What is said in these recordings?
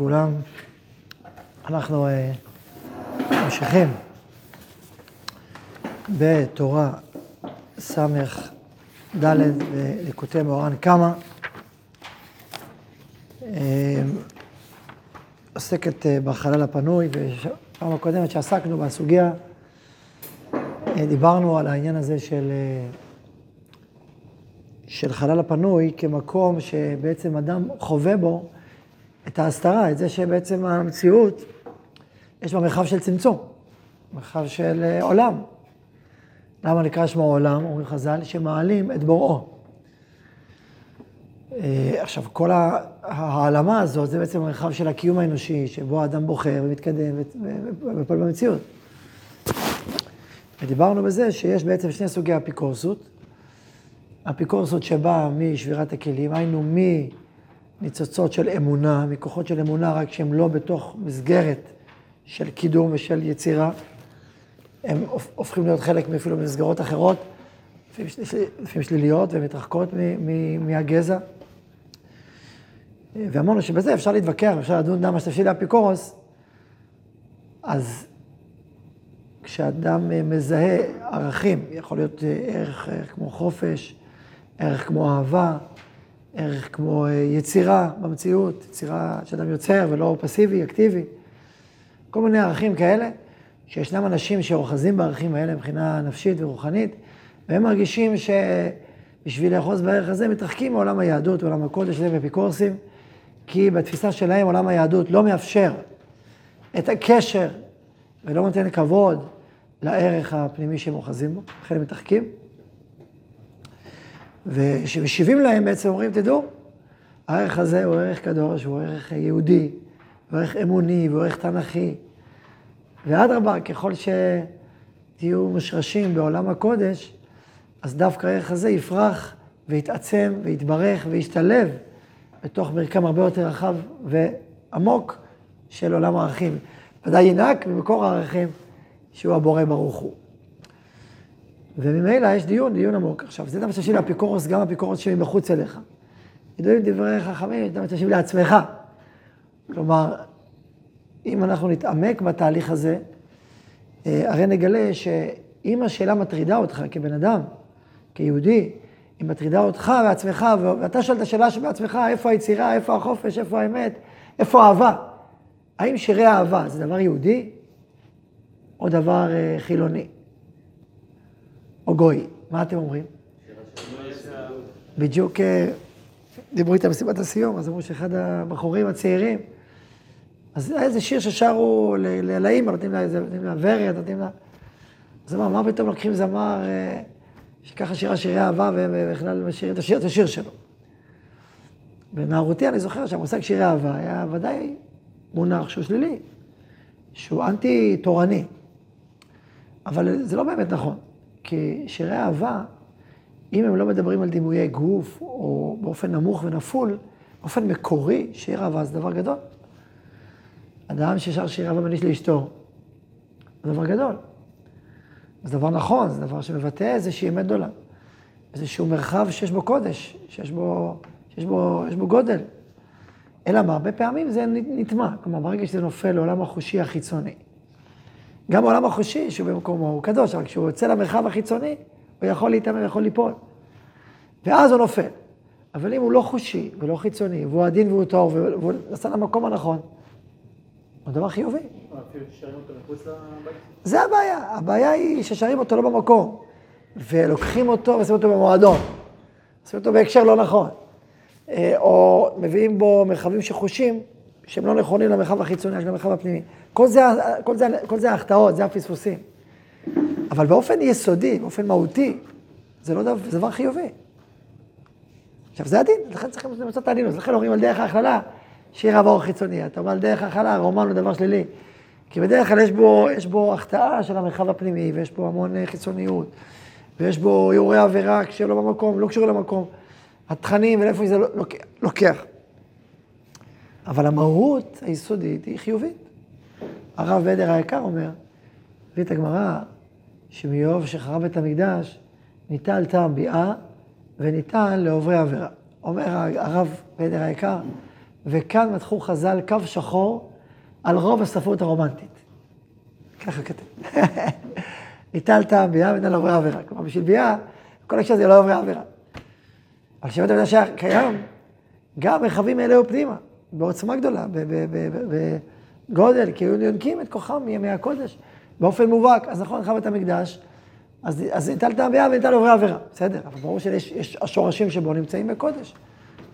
לכולם. אנחנו אה, ממשיכים בתורה ס"ד בליקוטי מורן קמא. אה, עוסקת אה, בחלל הפנוי, ובפעם הקודמת שעסקנו בסוגיה, דיברנו על העניין הזה של, של חלל הפנוי כמקום שבעצם אדם חווה בו את ההסתרה, את זה שבעצם המציאות, יש בה מרחב של צמצום, מרחב של אה, עולם. למה נקרא שמו עולם? אומרים חז"ל, שמעלים את בוראו. אה, עכשיו, כל העלמה הזאת זה בעצם המרחב של הקיום האנושי, שבו האדם בוחר ומתקדם ופועל במציאות. ודיברנו בזה שיש בעצם שני סוגי אפיקורסות. אפיקורסות שבאה משבירת הכלים, היינו מ... ניצוצות של אמונה, מכוחות של אמונה, רק שהם לא בתוך מסגרת של קידום ושל יצירה. הם הופכים להיות חלק אפילו ממסגרות אחרות, לפעמים שליליות ומתרחקות מהגזע. ואמרנו שבזה אפשר להתווכח, אפשר לדון למה שתפשיל לאפיקורוס, אז כשאדם מזהה ערכים, יכול להיות ערך, ערך כמו חופש, ערך כמו אהבה, ערך כמו אה, יצירה במציאות, יצירה שאדם יוצר ולא פסיבי, אקטיבי. כל מיני ערכים כאלה, שישנם אנשים שאוחזים בערכים האלה מבחינה נפשית ורוחנית, והם מרגישים שבשביל לאחוז בערך הזה מתרחקים מעולם היהדות, עולם הקודש, זה אפיקורסים, כי בתפיסה שלהם עולם היהדות לא מאפשר את הקשר ולא נותן כבוד לערך הפנימי שהם אוחזים בו, לכן הם מתרחקים. ומשיבים להם בעצם אומרים, תדעו, הערך הזה הוא ערך קדוש, הוא ערך יהודי, הוא ערך אמוני, הוא ערך תנ"כי. ואדרבה, ככל שתהיו מושרשים בעולם הקודש, אז דווקא הערך הזה יפרח ויתעצם ויתברך וישתלב בתוך מרקם הרבה יותר רחב ועמוק של עולם הערכים. ודאי ינק ממקור הערכים שהוא הבורא ברוך הוא. וממילא יש דיון, דיון עמוק. עכשיו, זה מה שתשיב לאפיקורוס, גם אפיקורוס שמחוץ אליך. ידועים דברי חכמים, מה שתשיב לעצמך. כלומר, אם אנחנו נתעמק בתהליך הזה, אה, הרי נגלה שאם השאלה מטרידה אותך כבן אדם, כיהודי, היא מטרידה אותך ועצמך, ואתה שואל את השאלה שבעצמך, איפה היצירה, איפה החופש, איפה האמת, איפה האהבה? האם שירי אהבה זה דבר יהודי או דבר אה, חילוני? או גוי. מה אתם אומרים? בדיוק אה, דיברו איתם במסיבת הסיום, אז אמרו שאחד הבחורים הצעירים, אז היה איזה שיר ששרו לאימא, נותנים לה איזה, נותנים לה ורד, נותנים לה... אז אמר, מה פתאום לוקחים זמר אה, שככה שירה שירי אהבה ובכלל משאירים את השיר, שלו. בנערותי אני זוכר שהמושג שירי אהבה היה ודאי מונח שהוא שלילי, שהוא אנטי תורני. אבל זה לא באמת נכון. שירי אהבה, אם הם לא מדברים על דימויי גוף, או באופן נמוך ונפול, באופן מקורי, שיר אהבה זה דבר גדול. אדם ששר שיר אהבה מניש לאשתו, זה דבר גדול. זה דבר נכון, זה דבר שמבטא איזושהי אמת גדולה. איזשהו מרחב שיש בו קודש, שיש בו, שיש בו, שיש בו גודל. אלא מה, הרבה פעמים זה נטמע. כלומר, ברגע שזה נופל לעולם החושי החיצוני, גם העולם החושי, שהוא במקומו, הוא קדוש, אבל כשהוא יוצא למרחב החיצוני, הוא יכול להתאמן, יכול ליפול. ואז הוא נופל. אבל אם הוא לא חושי ולא חיצוני, והוא עדין והוא טהור, והוא נסע למקום הנכון, הוא דבר חיובי. זה הבעיה. הבעיה היא ששרים אותו לא במקום, ולוקחים אותו ושמים אותו במועדון. שמים אותו בהקשר לא נכון. אה, או מביאים בו מרחבים שחושים, שהם לא נכונים למרחב החיצוני, יש למרחב הפנימי. כל זה, ההחטאות, זה הפספוסים. אבל באופן יסודי, באופן מהותי, זה לא דבר, זה דבר חיובי. עכשיו, זה הדין, לכן צריכים למצוא את הדין. לכן אומרים על דרך ההכללה, שיר עבור חיצוני. אתה אומר על דרך ההכללה, רומן הוא דבר שלילי. כי בדרך כלל יש בו, יש בו החטאה של המרחב הפנימי, ויש בו המון אה, חיצוניות, ויש בו אירועי עבירה כשלא במקום, לא קשור למקום. התכנים ולאיפה זה לוקח. אבל המהות היסודית היא חיובית. הרב בדר היקר אומר, הביא את הגמרא, שמיוב שחרב את המקדש, ניתן טעם ביאה וניתן לעוברי עבירה. אומר הרב בדר היקר, וכאן מתחו חז"ל קו שחור על רוב הספרות הרומנטית. ככה כתב. ניטלת ביאה ואיננה עוברי עבירה. כלומר, בשביל ביאה, כל הקשר הזה לא עוברי עבירה. אבל שבט המקדש היה קיים, גם מרחבים האלה היו פנימה, בעוצמה גדולה, בגודל, כי היו יונקים את כוחם מימי הקודש, באופן מובהק. אז נכון, חווה את המקדש, אז ניטלת ביאה וניטל עוברי עבירה, בסדר, אבל ברור שהשורשים שבו נמצאים בקודש.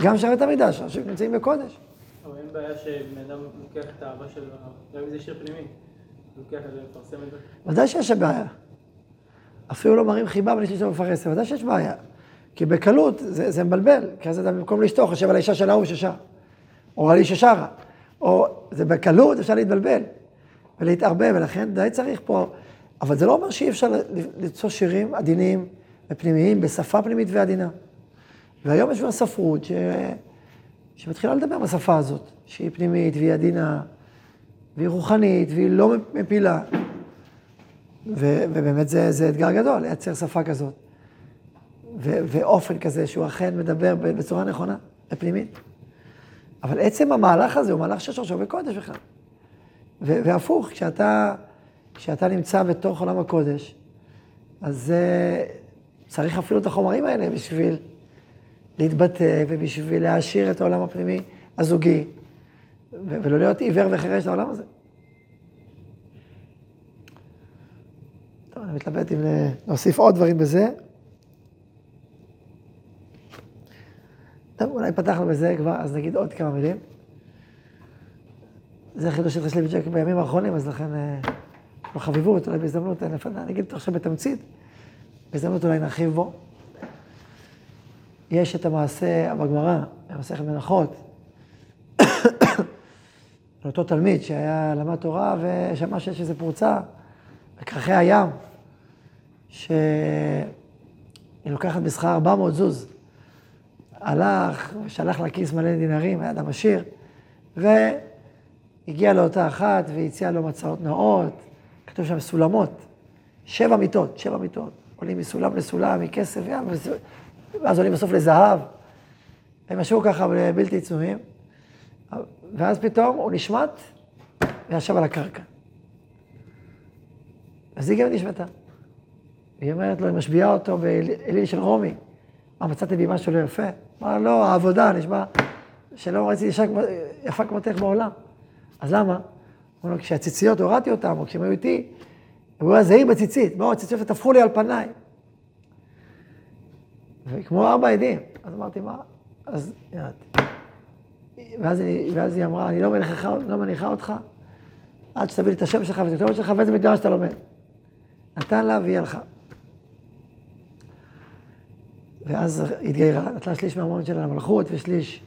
גם שרת המקדש, השורשים נמצאים בקודש. אבל אין בעיה שבן אדם לוקח את האהבה שלו, גם אם זה שיר פנימי, לוקח את זה ומפרסם את זה. ודאי שיש בעיה. אפילו לא מראים חיבה בלי שיש לו מפרסם, ודאי שיש בעיה. כי בקלות זה, זה מבלבל, כי אז אתה במקום לשתוק חושב על האישה של ההוא ששר, או על איש ששרה, או זה בקלות אפשר להתבלבל ולהתערבב, ולכן די צריך פה, אבל זה לא אומר שאי אפשר ליצור שירים עדינים ופנימיים בשפה פנימית ועדינה. והיום יש כבר ספרות ש... שמתחילה לדבר בשפה הזאת, שהיא פנימית והיא עדינה, והיא רוחנית, והיא לא מפילה. ו... ובאמת זה, זה אתגר גדול, לייצר שפה כזאת. ו... ואופן כזה שהוא אכן מדבר בצורה נכונה ופנימית. אבל עצם המהלך הזה הוא מהלך ששורשו בקודש בכלל. ו... והפוך, כשאתה, כשאתה נמצא בתוך עולם הקודש, אז uh, צריך אפילו את החומרים האלה בשביל להתבטא ובשביל להעשיר את העולם הפנימי הזוגי, ולא להיות עיוור וחירש לעולם הזה. טוב, אני מתלבט אם להוסיף עוד דברים בזה. טוב, אולי פתחנו בזה כבר, אז נגיד עוד כמה מילים. זה חידוש של חשליביצ'ק בימים האחרונים, אז לכן בחביבות, אולי בהזדמנות, אני אגיד אותו עכשיו בתמצית, בהזדמנות אולי נרחיב בו. יש את המעשה בגמרא, במסכת מנחות, על אותו תלמיד שהיה למד תורה ושמע שיש איזו פרוצה בכרכי הים, שהיא לוקחת בשכר 400 זוז. הלך ושלח לכיס מלא דינרים, היה אדם עשיר, והגיע לאותה אחת והציע לו מצעות נאות, כתוב שם סולמות, שבע מיטות, שבע מיטות. עולים מסולם לסולם, מכסף, ים, ואז עולים בסוף לזהב. הם ישבו ככה בלתי צנועים, ואז פתאום הוא נשמט וישב על הקרקע. אז היא גם נשמטה. היא אומרת לו, היא משביעה אותו באליל של רומי. מה, מצאתי בי משהו לא יפה? אמר, לא, העבודה, נשמע שלא רציתי אישה יפה כמותך בעולם. אז למה? הוא אומר, כשהציציות הורדתי אותם, או כשהם היו איתי, הוא היה זהיר בציצית. באו הציציות וטפחו לי על פניי. וכמו ארבע עדים. אז אמרתי, מה? אז. ואז, ואז היא אמרה, אני לא מניחה, לא מניחה אותך עד שתביא לי את השם שלך ואת הכתובת שלך ואיזה מקדש שאתה לומד. נתן לה והיא הלכה. ואז התגיירה, נתנה שליש מהמון שלה למלכות ושליש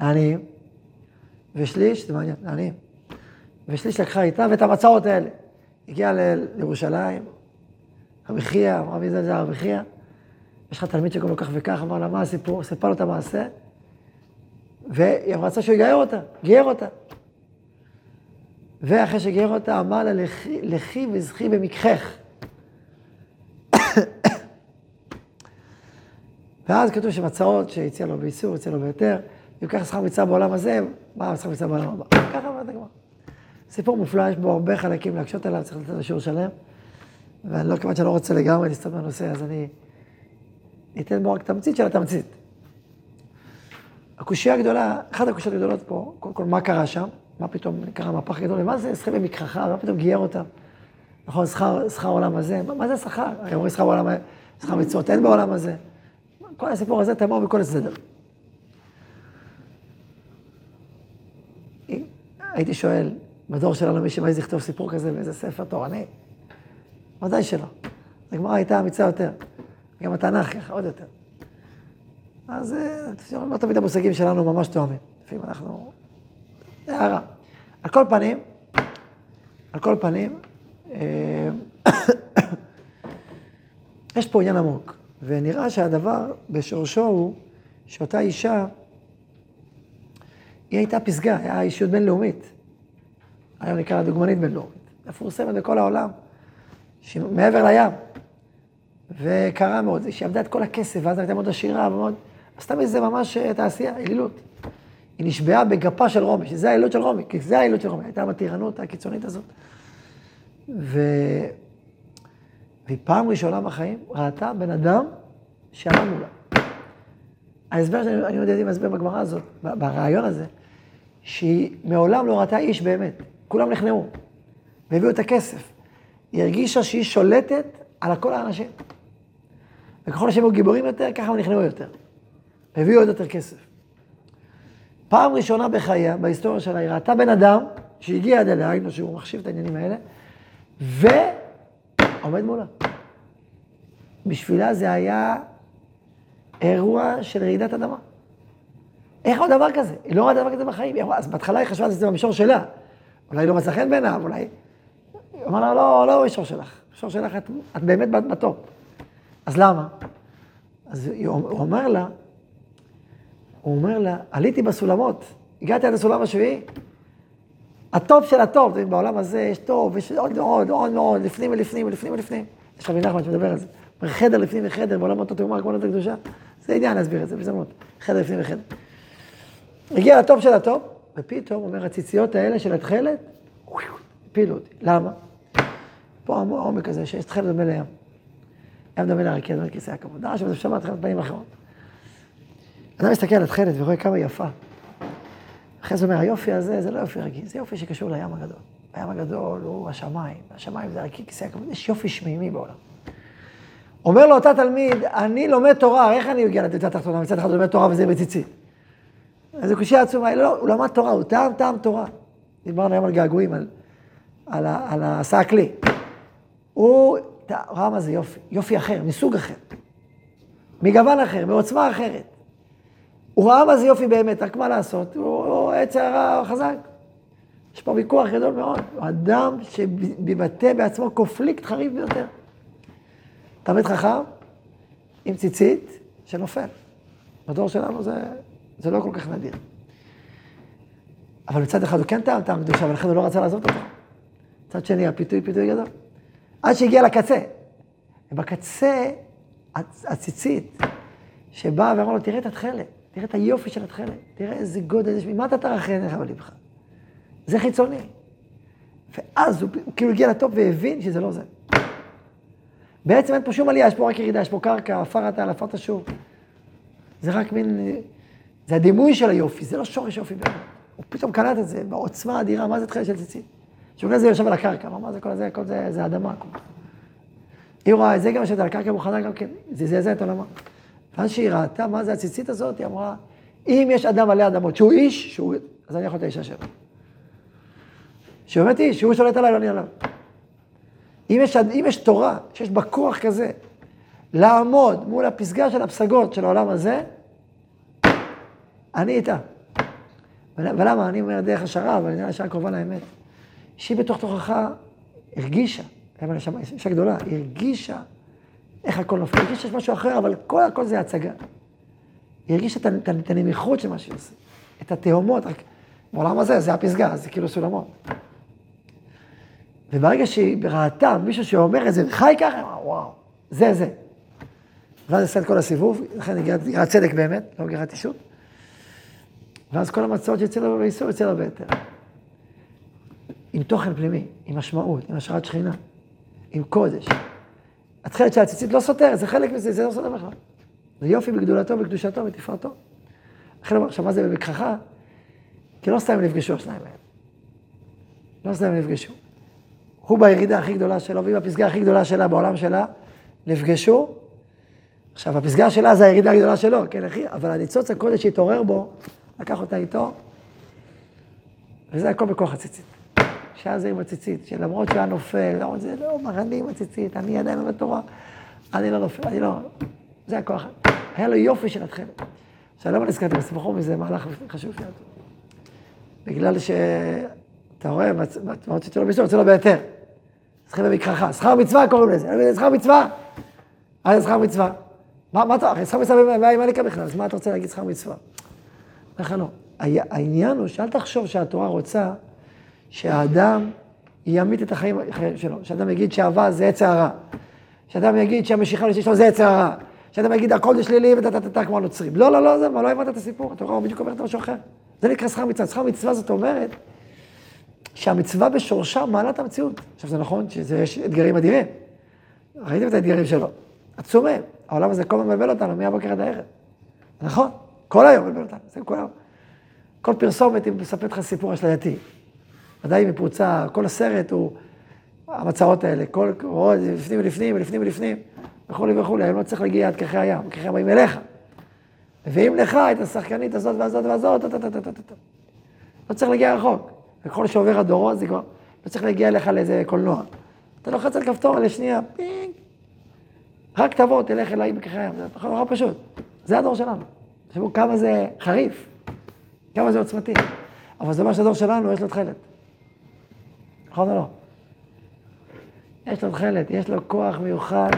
לעניים, ושליש, זה מעניין, לעניים, ושליש לקחה איתה ואת המצעות האלה. הגיעה לירושלים, רבי חייא, אמרה מי זה, זה רבי חייא. יש לך תלמיד שקוראים לו כך וכך, אמר לה, מה הסיפור? סיפר לו את המעשה, והיא רצה שהוא יגייר אותה, גייר אותה. ואחרי שגייר אותה, אמר לה, לכי וזכי במקחך. ואז כתוב שמצעות שהציע לו באיסור, הציע לו בהיתר, אם ככה שכר מצווה בעולם הזה, מה שכר מצווה בעולם הבא? ככה אמרת הגמרא. סיפור מופלא, יש בו הרבה חלקים להקשות עליו, צריך לתת לשיעור שלם. ואני לא, כמובן שאני לא רוצה לגמרי לסתום מהנושא, אז אני ניתן בו רק תמצית של התמצית. הקושייה הגדולה, אחת הקושיות הגדולות פה, קודם כל, מה קרה שם? מה פתאום קרה מהפך גדול? ומה זה שכר במקחכה? מה פתאום גייר אותם? נכון, שכר, עולם הזה, מה, מה זה שכר? הרי אומרים שכר עולם, שכר מצוות אין בעולם הזה. כל הסיפור הזה תמור מכל הסדר. הייתי שואל, בדור שלנו מי שמעז לכתוב סיפור כזה באיזה ספר תורני? ודאי שלא. הגמרא הייתה אמיצה יותר. גם התנ"ך ככה, עוד יותר. אז אה, לא תמיד המושגים שלנו ממש תואמים. לפעמים אנחנו... זה הערה. על כל פנים, על כל פנים, אה, יש פה עניין עמוק, ונראה שהדבר בשורשו הוא שאותה אישה, היא הייתה פסגה, הייתה אישיות בינלאומית. היום נקרא דוגמנית בינלאומית. מפורסמת בכל העולם, מעבר לים. וקרה מאוד, שהיא עבדה את כל הכסף, ואז הייתה מאוד עשירה ומאוד, עשתה מזה ממש אה, תעשייה, אלילות. היא נשבעה בגפה של רומי, שזה האלות של רומי, כי זה האלות של רומי, הייתה מתירנות הקיצונית הזאת. ו... והיא פעם ראשונה בחיים ראתה בן אדם שעמד מולה. ההסבר שאני אני יודע אם ההסבר בגמרא הזאת, ברעיון הזה, שהיא מעולם לא ראתה איש באמת. כולם נכנעו, והביאו את הכסף. היא הרגישה שהיא שולטת על כל האנשים. וככל שהם היו גיבורים יותר, ככה הם נכנעו יותר. והביאו עוד יותר כסף. פעם ראשונה בחייה, בהיסטוריה שלה, היא ראתה בן אדם שהגיע עד אליה, היינו שהוא מחשיב את העניינים האלה, ועומד מולה. בשבילה זה היה אירוע של רעידת אדמה. איך עוד דבר כזה? היא לא רואה דבר כזה בחיים. אז בהתחלה היא חשבה על זה במישור שלה. אולי לא מצא חן בעיניו, אולי... היא אמרה לה, לא, לא במישור שלך. במישור שלך את, את באמת בטופ. אז למה? אז הוא אומר לה, הוא אומר לה, עליתי בסולמות, הגעתי עד הסולם השביעי. הטוב של הטוב, בעולם הזה יש טוב, יש עוד עוד, עוד עוד, לפנים ולפנים ולפנים ולפנים. יש רבי נחמן שמדבר על זה. חדר לפנים וחדר, בעולם אותו תאמר כמו נותן קדושה. זה עניין להסביר את זה, בזמנות. חדר לפנים וחדר. הגיע לטוב של הטוב, ופתאום, אומר, הציציות האלה של התכלת, הפילו אותי. למה? פה העומק הזה, שיש תכלת דומה לים. ים דומה להרכב, דומה לכיסא הכבוד. דרש וזה שמע תכלת פנים אחרות. אדם מסתכל על התכלת ורואה כמה יפה. אחרי זה אומר, היופי הזה, זה לא יופי רגיל, זה יופי שקשור לים הגדול. הים הגדול הוא השמיים, השמיים זה כיסא הכבוד, יש יופי שמימי בעולם. אומר לו אותה תלמיד, אני לומד תורה, איך אני אגיע לדלתה התחתונה? מצד אחד לומד תורה וזה בציצית. איזו קושייה עצומה, לא, הוא למד תורה, הוא טעם טעם תורה. דיברנו היום על געגועים, על, על, על העשה הכלי. הוא ראה מה זה יופי, יופי אחר, מסוג אחר, מגוון אחר, מעוצמה אחרת. הוא ראה מה זה יופי באמת, רק מה לעשות, הוא עץ הערה חזק. יש פה ויכוח גדול מאוד, הוא אדם שמבטא בעצמו קופליקט חריף ביותר. תלמיד חכם עם ציצית שנופל. בדור שלנו זה זה לא כל כך נדיר. אבל מצד אחד הוא כן טעם טעם קדושה, ולכן הוא לא רצה לעזוב אותו. מצד שני, הפיתוי פיתוי גדול. עד שהגיע לקצה. ובקצה, הציצית, שבאה ואמרה לו, תראה את התכלת, תראה את היופי של התכלת, תראה איזה גודל יש, ממה אתה תרחן עיניך בלבך? זה חיצוני. ואז הוא, כאילו הגיע לטופ והבין שזה לא זה. בעצם אין פה שום עלייה, יש פה רק ירידה, יש פה קרקע, עפר אתה על עפר תשוב. זה רק מין זה הדימוי של היופי, זה לא שורש יופי באמת. הוא פתאום קלט את זה בעוצמה אדירה, מה זה תחילה של ציצית? שהוא כזה יושב על הקרקע, מה זה כל זה, כל זה, זה אדמה. היא רואה את זה גם יושבת על הקרקע מוכנה גם כן, זה זעזע את עולמה. ואז שהיא ראתה מה זה הציצית הזאת, היא אמרה, אם יש אדם עלי אדמות שהוא איש, שהוא, אז אני יכול להיות האישה שלו. שבאמת איש, שהוא שולט עליי, לא אני עליו. אם יש, אם יש תורה, שיש בה כוח כזה, לעמוד מול הפסגה של הפסגות של העולם הזה, אני איתה. ולמה? אני אומר דרך השערה, אבל אני השערה קרובה לאמת. שהיא בתוך תוכחה הרגישה, אישה גדולה, הרגישה איך הכל נופל, היא הרגישה שיש משהו אחר, אבל כל הכל זה הצגה. היא הרגישה את, הנמיכות של מה שהיא עושה, את התהומות, רק בעולם הזה, זה הפסגה, זה כאילו סולמות. וברגע שהיא ראתה מישהו שאומר את זה, חי ככה, וואו, זה זה. ואז עשה את כל הסיבוב, לכן הגיע הצדק באמת, לא גרת אישות. ואז כל המצות שיצא לו באיסור יצא לו בהיתר. עם תוכן פנימי, עם משמעות, עם השראת שכינה, עם קודש. התכלת של הציצית לא סותרת, זה חלק מזה, זה לא סותר בכלל. זה יופי בגדולתו, בקדושתו, בתפארתו. לכן עכשיו, מה זה במכחכה? כי לא סתם נפגשו השניים האלה. לא סתם נפגשו. הוא בירידה הכי גדולה שלו, והיא בפסגה הכי גדולה שלה, בעולם שלה, נפגשו. עכשיו, הפסגה שלה זה הירידה הגדולה שלו, כן, אחי? אבל הניצוץ הקודש שהתעורר בו, לקח אותה איתו, וזה הכל בכוח הציצית. שהיה זה עם הציצית, שלמרות שהוא היה נופל, למרות זה לא מרני עם הציצית, אני עדיין לומד תורה, אני לא נופל, אני לא... זה הכוח. היה לו יופי של התכלת. עכשיו, למה נזכרתי בסמכו מזה מהלך חשוב שלנו? בגלל שאתה רואה, מה רציתי לו בשביל, רוצה לו בהיתר. צריכים במקרחה, שכר מצווה קוראים לזה, שכר מצווה. מה זה שכר מצווה? מה אתה, שכר מצווה, מה עם בכלל, אז מה אתה רוצה להגיד שכר מצווה? ככה לא. העניין הוא שאל תחשוב שהתורה רוצה שהאדם ימית את החיים שלו, שאדם יגיד שאהבה זה עץ הרע, שאדם יגיד שהמשיכה שלו זה עץ הרע, שאדם יגיד הכל זה שלילי וטטטטה כמו הנוצרים. לא, לא, לא, זה מה, לא הבנת את הסיפור, התורה בדיוק אומרת משהו אחר. זה נקרא שכר מצווה. שכר מצווה זאת אומרת שהמצווה בשורשה מעלה את המציאות. עכשיו, זה נכון שיש אתגרים אדירים. ראיתם את האתגרים שלו. עצומים. העולם הזה כל הזמן מבלבל אותנו מהבוקר עד הערב. נכון? כל היום מבלבל אותנו. זה כל היום. כל פרסומת היא מספרת לך סיפור אשלייתי. ודאי מפרוצה, כל הסרט הוא המצאות האלה. כל, עוד לפנים ולפנים ולפנים ולפנים, וכולי וכולי. היום לא צריך להגיע עד כרכי הים, כרכי המים אליך. מביאים לך את השחקנית הזאת והזאת והזאת, לא צריך להגיע רחוק. וככל שעובר הדורות זה כבר, לא צריך להגיע אליך לאיזה קולנוע. אתה לוחץ על כפתור לשנייה, פינג. רק תבוא, תלך אליי בכרך הים, זה נכון, נורא פשוט. זה הדור שלנו. תחשבו כמה זה חריף, כמה זה עוצמתי. אבל זה אומר שהדור שלנו, יש לו תכלת. נכון או לא? יש לו תכלת, יש לו כוח מיוחד,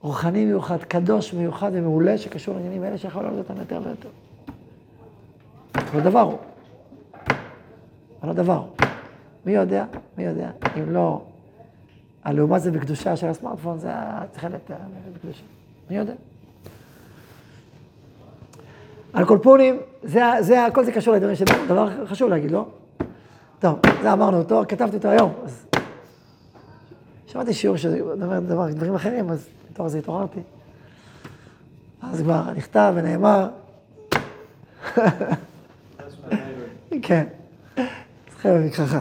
רוחני מיוחד, קדוש מיוחד ומעולה, שקשור לעניינים האלה שיכול לעלות אותם יותר ויותר. אבל דבר הוא. אבל הדבר הוא. מי יודע, מי יודע, אם לא, הלעומת זה בקדושה של הסמארטפון, זה התכלת בקדושה. מי יודע? על קולפונים, זה, זה, הכל זה קשור לדברים שלנו, דבר חשוב להגיד, לא? טוב, זה אמרנו אותו, כתבתי אותו היום, אז... שמעתי שיעור שדבר דבר, דברים אחרים, אז בתור זה התעוררתי. אז כבר נכתב ונאמר. כן, זוכר במקחך.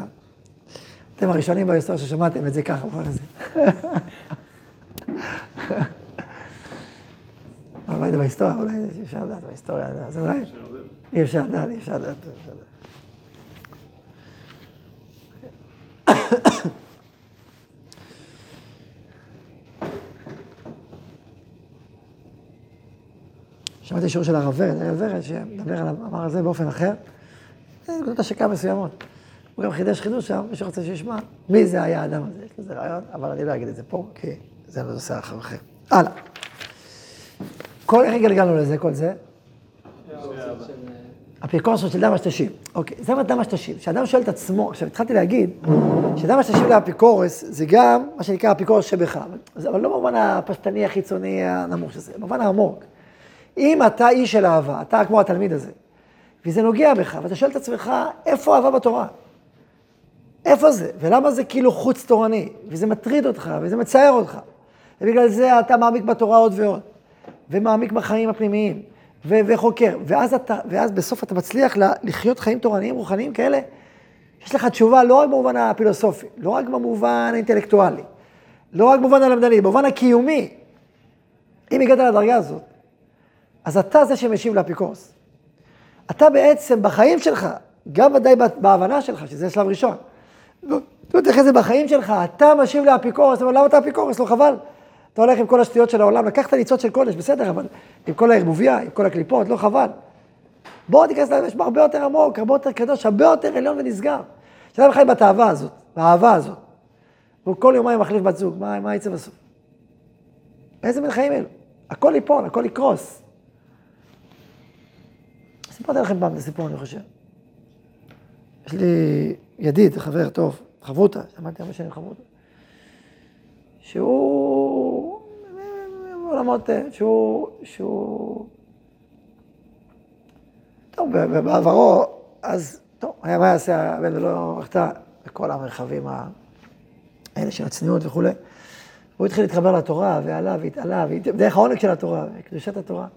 אתם הראשונים בהיסטוריה ששמעתם את זה ככה, בואו נזה. אבל לא יודע בהיסטוריה, אולי אפשר לדעת בהיסטוריה, אז אולי אי אפשר לדעת, אי אפשר לדעת. שמעתי שיעור של הרב ורד, הרב ורד, שמדבר על, אמר על זה באופן אחר, נקודות השקה מסוימות. הוא גם חידש חידוש שם, מי שרוצה שישמע, מי זה היה האדם הזה, יש לזה רעיון, אבל אני לא אגיד את זה פה, כי זה נושא אחר אחר. הלאה. כל, איך הגלגלנו לזה, כל זה? אפיקורסות של דם השטשים. אוקיי, זה מה דם השטשים. כשאדם שואל את עצמו, עכשיו התחלתי להגיד, שדם השטשים לאפיקורס זה גם מה שנקרא אפיקורס שבך, אבל לא במובן הפשטני החיצוני הנמוך של זה, במובן העמוק. אם אתה איש של אהבה, אתה כמו התלמיד הזה, וזה נוגע בך, ואתה שואל את עצמך, איפה אהבה בתורה? איפה זה? ולמה זה כאילו חוץ תורני? וזה מטריד אותך, וזה מצער אותך. ובגלל זה אתה מעמיק בתורה עוד ועוד, ומעמיק בחיים הפנימיים, ו- וחוקר. ואז, אתה, ואז בסוף אתה מצליח לחיות חיים תורניים, רוחניים כאלה, יש לך תשובה לא רק במובן הפילוסופי, לא רק במובן האינטלקטואלי, לא רק במובן הלמדני, במובן הקיומי. אם הגעת לדרגה הזאת, אז אתה זה שמשיב לאפיקורס. אתה בעצם בחיים שלך, גם ודאי בהבנה שלך, שזה שלב ראשון, לא יודע איך זה בחיים שלך, אתה משיב לאפיקורס, אבל למה אתה אפיקורס? לא חבל. אתה הולך עם כל השטויות של העולם, לקחת ניצוץ של קודש, בסדר, אבל עם כל הערבוביה, עם כל הקליפות, לא חבל. בואו תיכנס יש בה הרבה יותר עמוק, הרבה יותר קדוש, הרבה יותר עליון ונסגר. שאדם חי בתאווה הזאת, באהבה הזאת. והוא כל יומיים מחליף בת זוג, מה, מה יצא בסוף? איזה מין חיים אלו? הכל ייפול, הכל יקרוס. סיפרתי לכם פעם את הסיפור, אני חושב. יש לי ידיד, חבר טוב, חברותא, שמעתי הרבה שנים חברותא, שהוא, בעולמות, שהוא, שהוא, טוב, בעברו, אז, טוב, היה מה יעשה, הבן ולא החטא בכל המרחבים האלה של הצניעות וכולי. הוא התחיל להתחבר לתורה, ועלה והתעלה, דרך העונג של התורה, וקדושת התורה.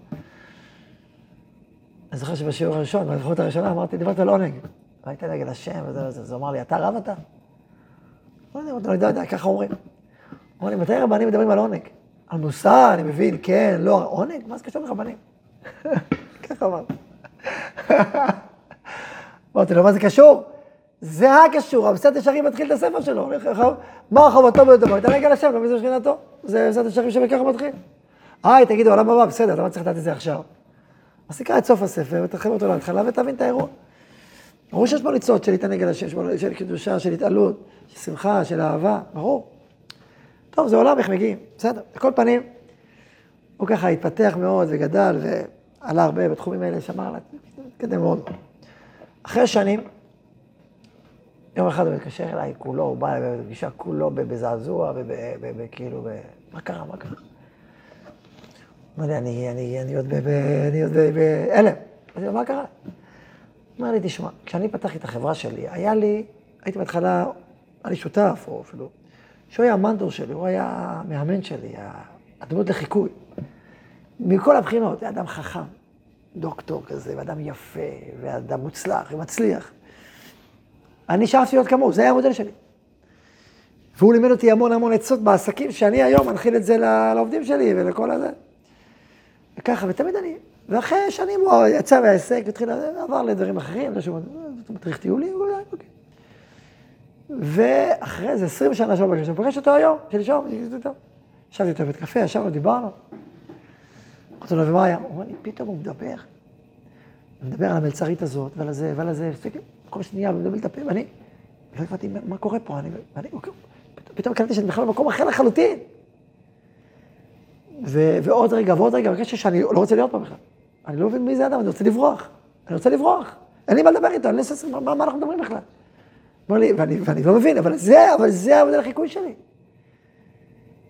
אני זוכר שבשיעור הראשון, בזכות הראשונה, אמרתי, דיברת על עונג. והייתה נגד השם וזה וזה. אז הוא אמר לי, אתה רב אתה? לא יודע, אני לא יודע, ככה אומרים. אמר לי, מתי רבנים מדברים על עונג? על מוסר, אני מבין, כן, לא, עונג? מה זה קשור לרבנים? ככה אמרתי. אמרתי לו, מה זה קשור? זה הקשור, המסעד ישרים מתחיל את הספר שלו. מה חובתו ביותר? אתה נגד השם, לא מזה שכינתו. זה מסעד ישרים שבככה מתחיל. איי, תגידו, עולם הבא, בסדר, למה צריך לדעת את זה עכשיו? אז תקרא את סוף הספר ותרחב אותו להתחלה ותבין את האירוע. ברור שיש בו ניצוץ של להתענג על השם, של קדושה, של התעלות, של שמחה, של אהבה, ברור. טוב, זה עולם, איך מגיעים, בסדר. על פנים, הוא ככה התפתח מאוד וגדל ועלה הרבה בתחומים האלה, שמר עליו, התקדם מאוד. אחרי שנים, יום אחד הוא מתקשר אליי, כולו, הוא בא אליי כולו בזעזוע וכאילו, מה קרה, מה קרה? אומר לי, אני, אני, אני עוד בהלם. אמרתי לו, מה קרה? אומר לי, תשמע, כשאני פתחתי את החברה שלי, היה לי, הייתי בהתחלה, היה לי שותף, או אפילו, שהוא היה המנטור שלי, הוא היה המאמן שלי, הדמות לחיקוי. מכל הבחינות, היה אדם חכם, דוקטור כזה, ואדם יפה, ואדם מוצלח ומצליח. אני שאפתי להיות כמוהו, זה היה המודל שלי. והוא לימד אותי המון המון עצות בעסקים, שאני היום מנחיל את זה לעובדים שלי ולכל הזה. וככה, ותמיד אני, ואחרי שנים הוא יצא מהעסק והתחיל, עבר לדברים אחרים, לא שהוא מדריך טיולים, אוקיי. ואחרי איזה 20 שנה שלא פגש, אני פוגש אותו היום, שלשום, ישבתי איתו בבית קפה, ישבנו, דיברנו. אמרתי לו, ומה היה? הוא אומר לי, פתאום הוא מדבר. הוא מדבר על המלצרית הזאת, ועל הזה, ועל הזה, כל שנייה, הוא מדבר לדפים, ואני לא הבנתי מה קורה פה, אני, אני, פתאום קלטתי שאני בכלל במקום אחר לחלוטין. ו, ועוד רגע, ועוד רגע, בקשר שאני לא רוצה להיות פה בכלל. אני לא מבין מי זה אדם, אני רוצה לברוח. אני רוצה לברוח. אין לי מה לדבר איתו, אני לא יודע מה, מה אנחנו מדברים בכלל. אומר לי, ואני, ואני לא מבין, אבל זה, אבל זה המודל החיקוי שלי.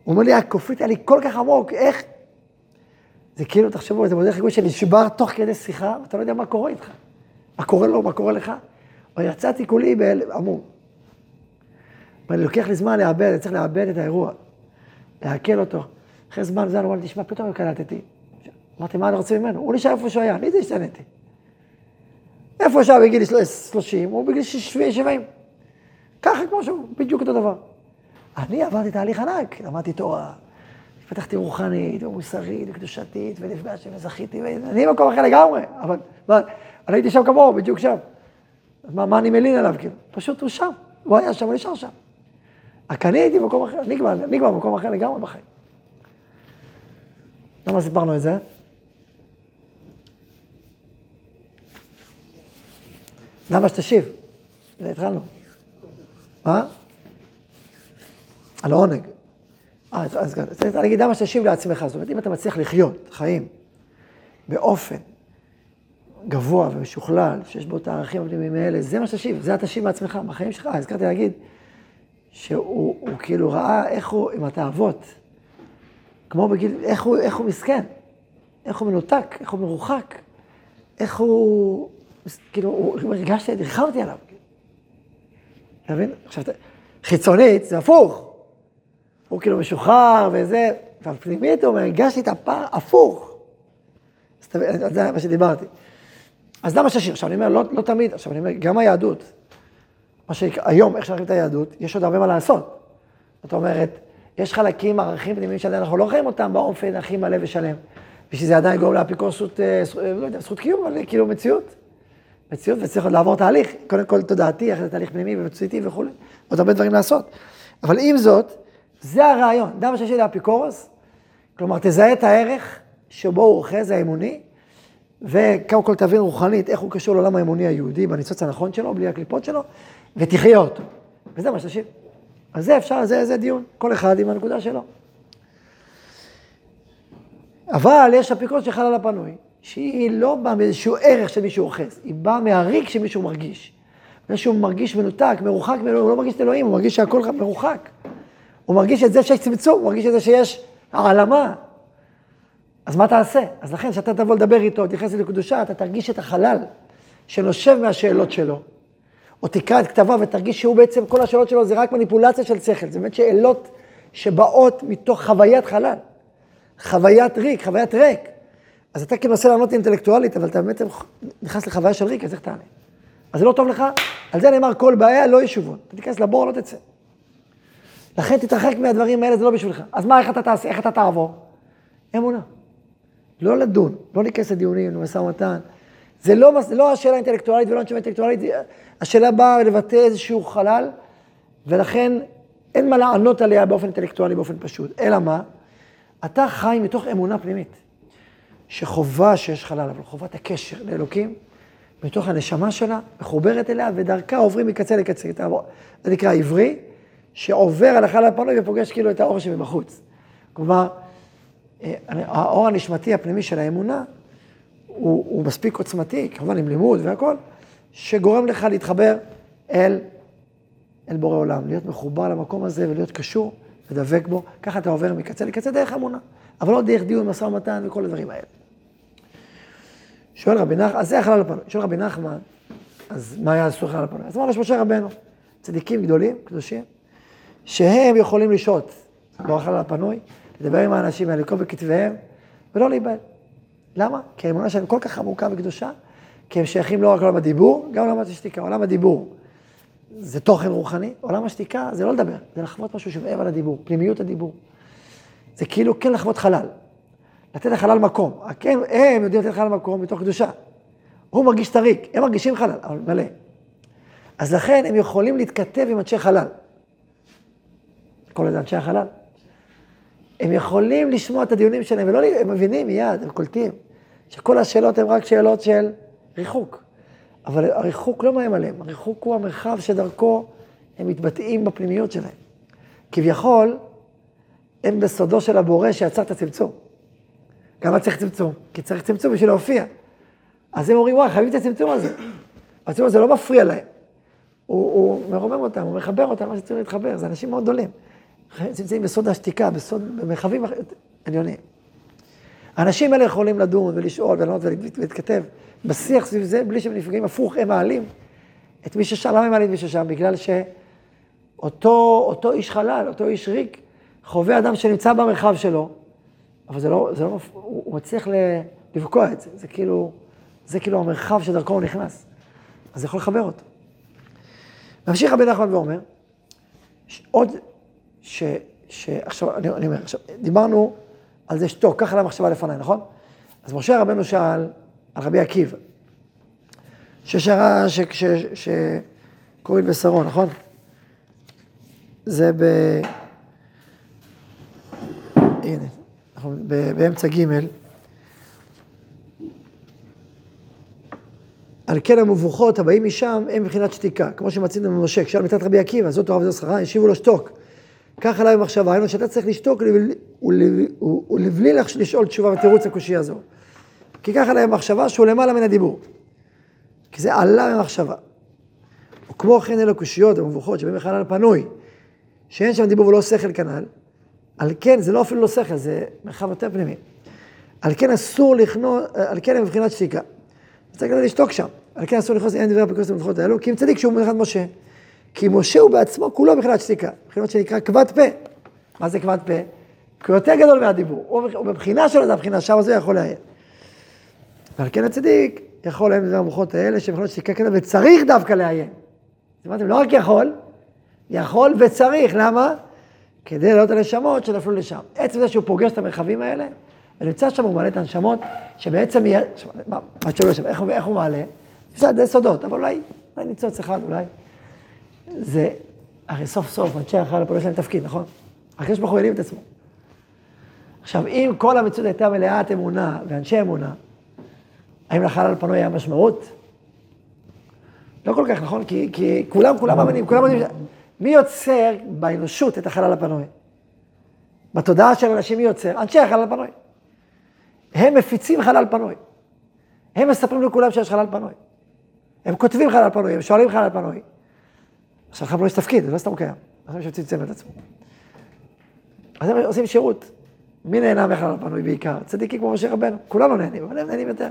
הוא אומר לי, הכופית היה לי כל כך עמוק, איך... זה כאילו, תחשבו, זה מודל חיקוי שנשבר תוך כדי שיחה, ואתה לא יודע מה קורה איתך. מה קורה לו, מה קורה לך. אבל יצאתי כולי עמום. ואני לוקח לי זמן לאבד, אני צריך לאבד את האירוע, לעכל אותו. אחרי זמן זה, לי, תשמע, פתאום קלטתי. אמרתי, מה אני רוצה ממנו? הוא נשאר איפה שהוא היה, אני זה השתניתי. איפה שהוא בגיל 30, הוא בגיל 70. ככה כמו שהוא, בדיוק אותו דבר. אני עברתי תהליך ענק, למדתי תורה, פתחתי רוחנית ומוסרית וקדושתית, ונפגשתי וזכיתי, ואני במקום אחר לגמרי, אבל מה, אני הייתי שם כמוהו, בדיוק שם. מה, מה אני מלין עליו, כאילו? פשוט הוא שם, הוא היה שם, הוא נשאר שם. רק אני הייתי במקום אחר, אני כבר במקום אחר לגמרי בחיים. למה סיפרנו את זה? למה שתשיב? התחלנו. מה? על העונג. אז צריך להגיד, למה שתשיב לעצמך? זאת אומרת, אם אתה מצליח לחיות חיים באופן גבוה ומשוכלל, שיש בו את הערכים הפנימיים האלה, זה מה שתשיב, זה התשיב מעצמך, בחיים שלך. הזכרתי להגיד שהוא כאילו ראה איך הוא, עם התאוות, כמו בגיל, איך הוא, איך הוא מסכן, איך הוא מנותק, איך הוא מרוחק, איך הוא, כאילו, הוא, הרגשתי, ריחמתי עליו. אתה מבין? עכשיו, חיצונית זה הפוך. הוא כאילו משוחרר וזה, והפנימית הוא אומר, הרגשתי את הפער הפוך. זה מה שדיברתי. אז למה ששיר? עכשיו אני אומר, לא, לא תמיד, עכשיו אני אומר, גם היהדות, מה שהיום, איך שאנחנו את היהדות, יש עוד הרבה מה לעשות. זאת אומרת, יש חלקים, ערכים פנימיים שאנחנו לא חיים אותם באופן הכי מלא ושלם. בשביל זה עדיין גורם לאפיקורסות, אה, אה, לא יודע, זכות קיום, אבל כאילו מציאות. מציאות, וצריך עוד לעבור תהליך, קודם כל תודעתי, אחרי זה תהליך פנימי ומציאותי וכולי. עוד הרבה דברים לעשות. אבל עם זאת, זה הרעיון. דמה שיש לי לאפיקורוס, כלומר, תזהה את הערך שבו הוא אוחז האמוני, וקודם כל תבין רוחנית איך הוא קשור לעולם האמוני היהודי, בניצוץ הנכון שלו, בלי הקליפות שלו, ותחיה אותו. וזה מה שתשיב. אז זה אפשר, זה, זה דיון, כל אחד עם הנקודה שלו. אבל יש אפיקורוס של חלל הפנוי, שהיא לא באה מאיזשהו ערך שמישהו אוחז, היא באה מהריק שמישהו מרגיש. זה שהוא מרגיש מנותק, מרוחק ממנו, הוא לא מרגיש את אלוהים, הוא מרגיש שהכל מרוחק. הוא מרגיש את זה שיש צמצום, הוא מרגיש את זה שיש העלמה. אז מה תעשה? אז לכן, כשאתה תבוא לדבר איתו, תתייחס לקדושה, אתה תרגיש את החלל שנושב מהשאלות שלו. או תקרא את כתביו ותרגיש שהוא בעצם, כל השאלות שלו זה רק מניפולציה של שכל, זה באמת שאלות שבאות מתוך חוויית חלל. חוויית ריק, חוויית ריק. אז אתה כאילו מנסה לענות אינטלקטואלית, אבל אתה באמת נכנס לחוויה של ריק, אז איך תענה? אז זה לא טוב לך, על זה נאמר כל בעיה לא ישובון. אתה תיכנס לבור, לא תצא. לכן תתרחק מהדברים האלה, זה לא בשבילך. אז מה, איך אתה תעשה, איך אתה תעבור? אמונה. לא לדון, לא להיכנס לדיונים, למשא ומתן. זה לא, זה לא השאלה האינטלקטואלית ולא התשובה האינטלקטואלית, השאלה באה לבטא איזשהו חלל, ולכן אין מה לענות עליה באופן אינטלקטואלי, באופן פשוט. אלא מה? אתה חי מתוך אמונה פנימית, שחובה שיש חלל, אבל חובת הקשר לאלוקים, מתוך הנשמה שלה, מחוברת אליה, ודרכה עוברים מקצה לקצה. זה נקרא עברי, שעובר על החלל הפנוי ופוגש כאילו את האור שמבחוץ. כלומר, אה, האור הנשמתי הפנימי של האמונה, הוא, הוא מספיק עוצמתי, כמובן עם לימוד והכל, שגורם לך להתחבר אל, אל בורא עולם, להיות מחובר למקום הזה ולהיות קשור ודבק בו, ככה אתה עובר מקצה לקצה דרך אמונה, אבל לא דרך דיון, משא ומתן וכל הדברים האלה. שואל רבי נחמן, אז זה החלל הפנוי, שואל רבי נחמן, אז מה היה אסור חלל הפנוי? אז אמרנו, יש משה רבנו, צדיקים גדולים, קדושים, שהם יכולים לשהות בחלל הפנוי, לדבר עם האנשים האלה, לקרוא בכתביהם, ולא להיבהל. למה? כי האמונה שלהם כל כך עמוקה וקדושה, כי הם שייכים לא רק לעולם הדיבור, גם לעולם השתיקה. עולם הדיבור זה תוכן רוחני, עולם השתיקה זה לא לדבר, זה לחוות משהו שמעבר לדיבור, פנימיות הדיבור. זה כאילו כן לחוות חלל, לתת לחלל מקום. כן, הם יודעים לתת לחלל מקום מתוך קדושה. הוא מרגיש את הריק, הם מרגישים חלל, אבל מלא. אז לכן הם יכולים להתכתב עם אנשי חלל. כל איזה אנשי החלל. הם יכולים לשמוע את הדיונים שלהם, ולא, הם מבינים מיד, הם קולטים, שכל השאלות הן רק שאלות של ריחוק. אבל הריחוק לא מאיים עליהם, הריחוק הוא המרחב שדרכו הם מתבטאים בפנימיות שלהם. כביכול, הם בסודו של הבורא שיצר את הצמצום. למה צריך צמצום? כי צריך צמצום בשביל להופיע. אז הם אומרים, וואי, חייבים את הצמצום הזה. הצמצום הזה לא מפריע להם. הוא, הוא מרומם אותם, הוא מחבר אותם, מה שצריך להתחבר, זה אנשים מאוד גדולים. נמצאים בסוד השתיקה, בסוד, במרחבים עליונים. האנשים האלה יכולים לדון ולשאול ולענות ולהתכתב בשיח סביב זה, בלי שהם נפגעים הפוך, הם מעלים את מי ששם. למה הם מעלים את מי ששם? בגלל שאותו איש חלל, אותו איש ריק, חווה אדם שנמצא במרחב שלו, אבל זה לא, זה לא, הוא, הוא מצליח לבקוע את זה, זה כאילו, זה כאילו המרחב שדרכו הוא נכנס. אז זה יכול לחבר אותו. ממשיך רבי נחמן ואומר, עוד, ש, שעכשיו, אני, אני אומר, עכשיו, דיברנו על זה שתוק, ככה למחשבה לפניי, נכון? אז משה רבנו שאל על רבי עקיבא, ששרה שקוראים בשרו, נכון? זה ב... הנה, אנחנו באמצע ג' על כן המבוכות הבאים משם הם מבחינת שתיקה, כמו שמצינו במשה, כשאל מיתת רבי עקיבא, זאת תורה וזו שכרה, השיבו לו שתוק. כך עליי במחשבה, היינו שאתה צריך לשתוק ולבלי לשאול תשובה ותירוץ לקושי הזו. כי ככה עליי במחשבה שהוא למעלה מן הדיבור. כי זה עלה במחשבה. וכמו כן אלו קושיות המבוכות שבאים בחלל פנוי, שאין שם דיבור ולא שכל כנ"ל, על כן, זה לא אפילו לא שכל, זה מרחב יותר פנימי. על כן אסור לכנות, על כן הם מבחינת שתיקה. צריך לשתוק שם. על כן אסור לכנוס אין דברי הפיקוס למלכות האלו, כי אם צדיק שהוא מבחינת משה. כי משה הוא בעצמו כולו מבחינת שתיקה, מבחינת שנקרא כבד פה. מה זה כבד פה? כי הוא יותר גדול מהדיבור. הוא בבחינה שלו זה הבחינה, שם זה יכול לעיין. ועל כן הצדיק יכול לעיין בדברי המלכות האלה, שמבחינת שתיקה כזה, וצריך דווקא לעיין. אמרתם, לא רק יכול, יכול וצריך, למה? כדי לעלות על הנשמות שנפלו לשם. עצם זה שהוא פוגש את המרחבים האלה, ונמצא שם, הוא מעלה את הנשמות, שבעצם יהיה, מה שלא שם, איך, הוא מעלה? זה סודות, אבל אולי, אולי ניצוץ אחד, אולי. זה, הרי סוף סוף, אנשי החלל פה יש להם תפקיד, נכון? הקדוש ברוך הוא העלים את עצמו. עכשיו, אם כל המציאות הייתה מלאת אמונה ואנשי אמונה, האם לחלל פנוי היה משמעות? לא כל כך, נכון? כי, כי כולם, כולם מאמינים, כולם מאמינים. מי יוצר באנושות את החלל הפנוי? בתודעה של אנשים מי יוצר? אנשי החלל הפנוי. הם מפיצים חלל פנוי. הם מספרים לכולם שיש חלל פנוי. הם כותבים חלל פנוי, הם שואלים חלל פנוי. עכשיו חלל פנוי יש תפקיד, זה לא סתם קיים. עכשיו שצמצם צמצם את עצמו. אז הם עושים שירות. מי נהנה מחלל פנוי בעיקר? צדיקים כמו משה רבנו. כולנו נהנים, אבל הם נהנים יותר.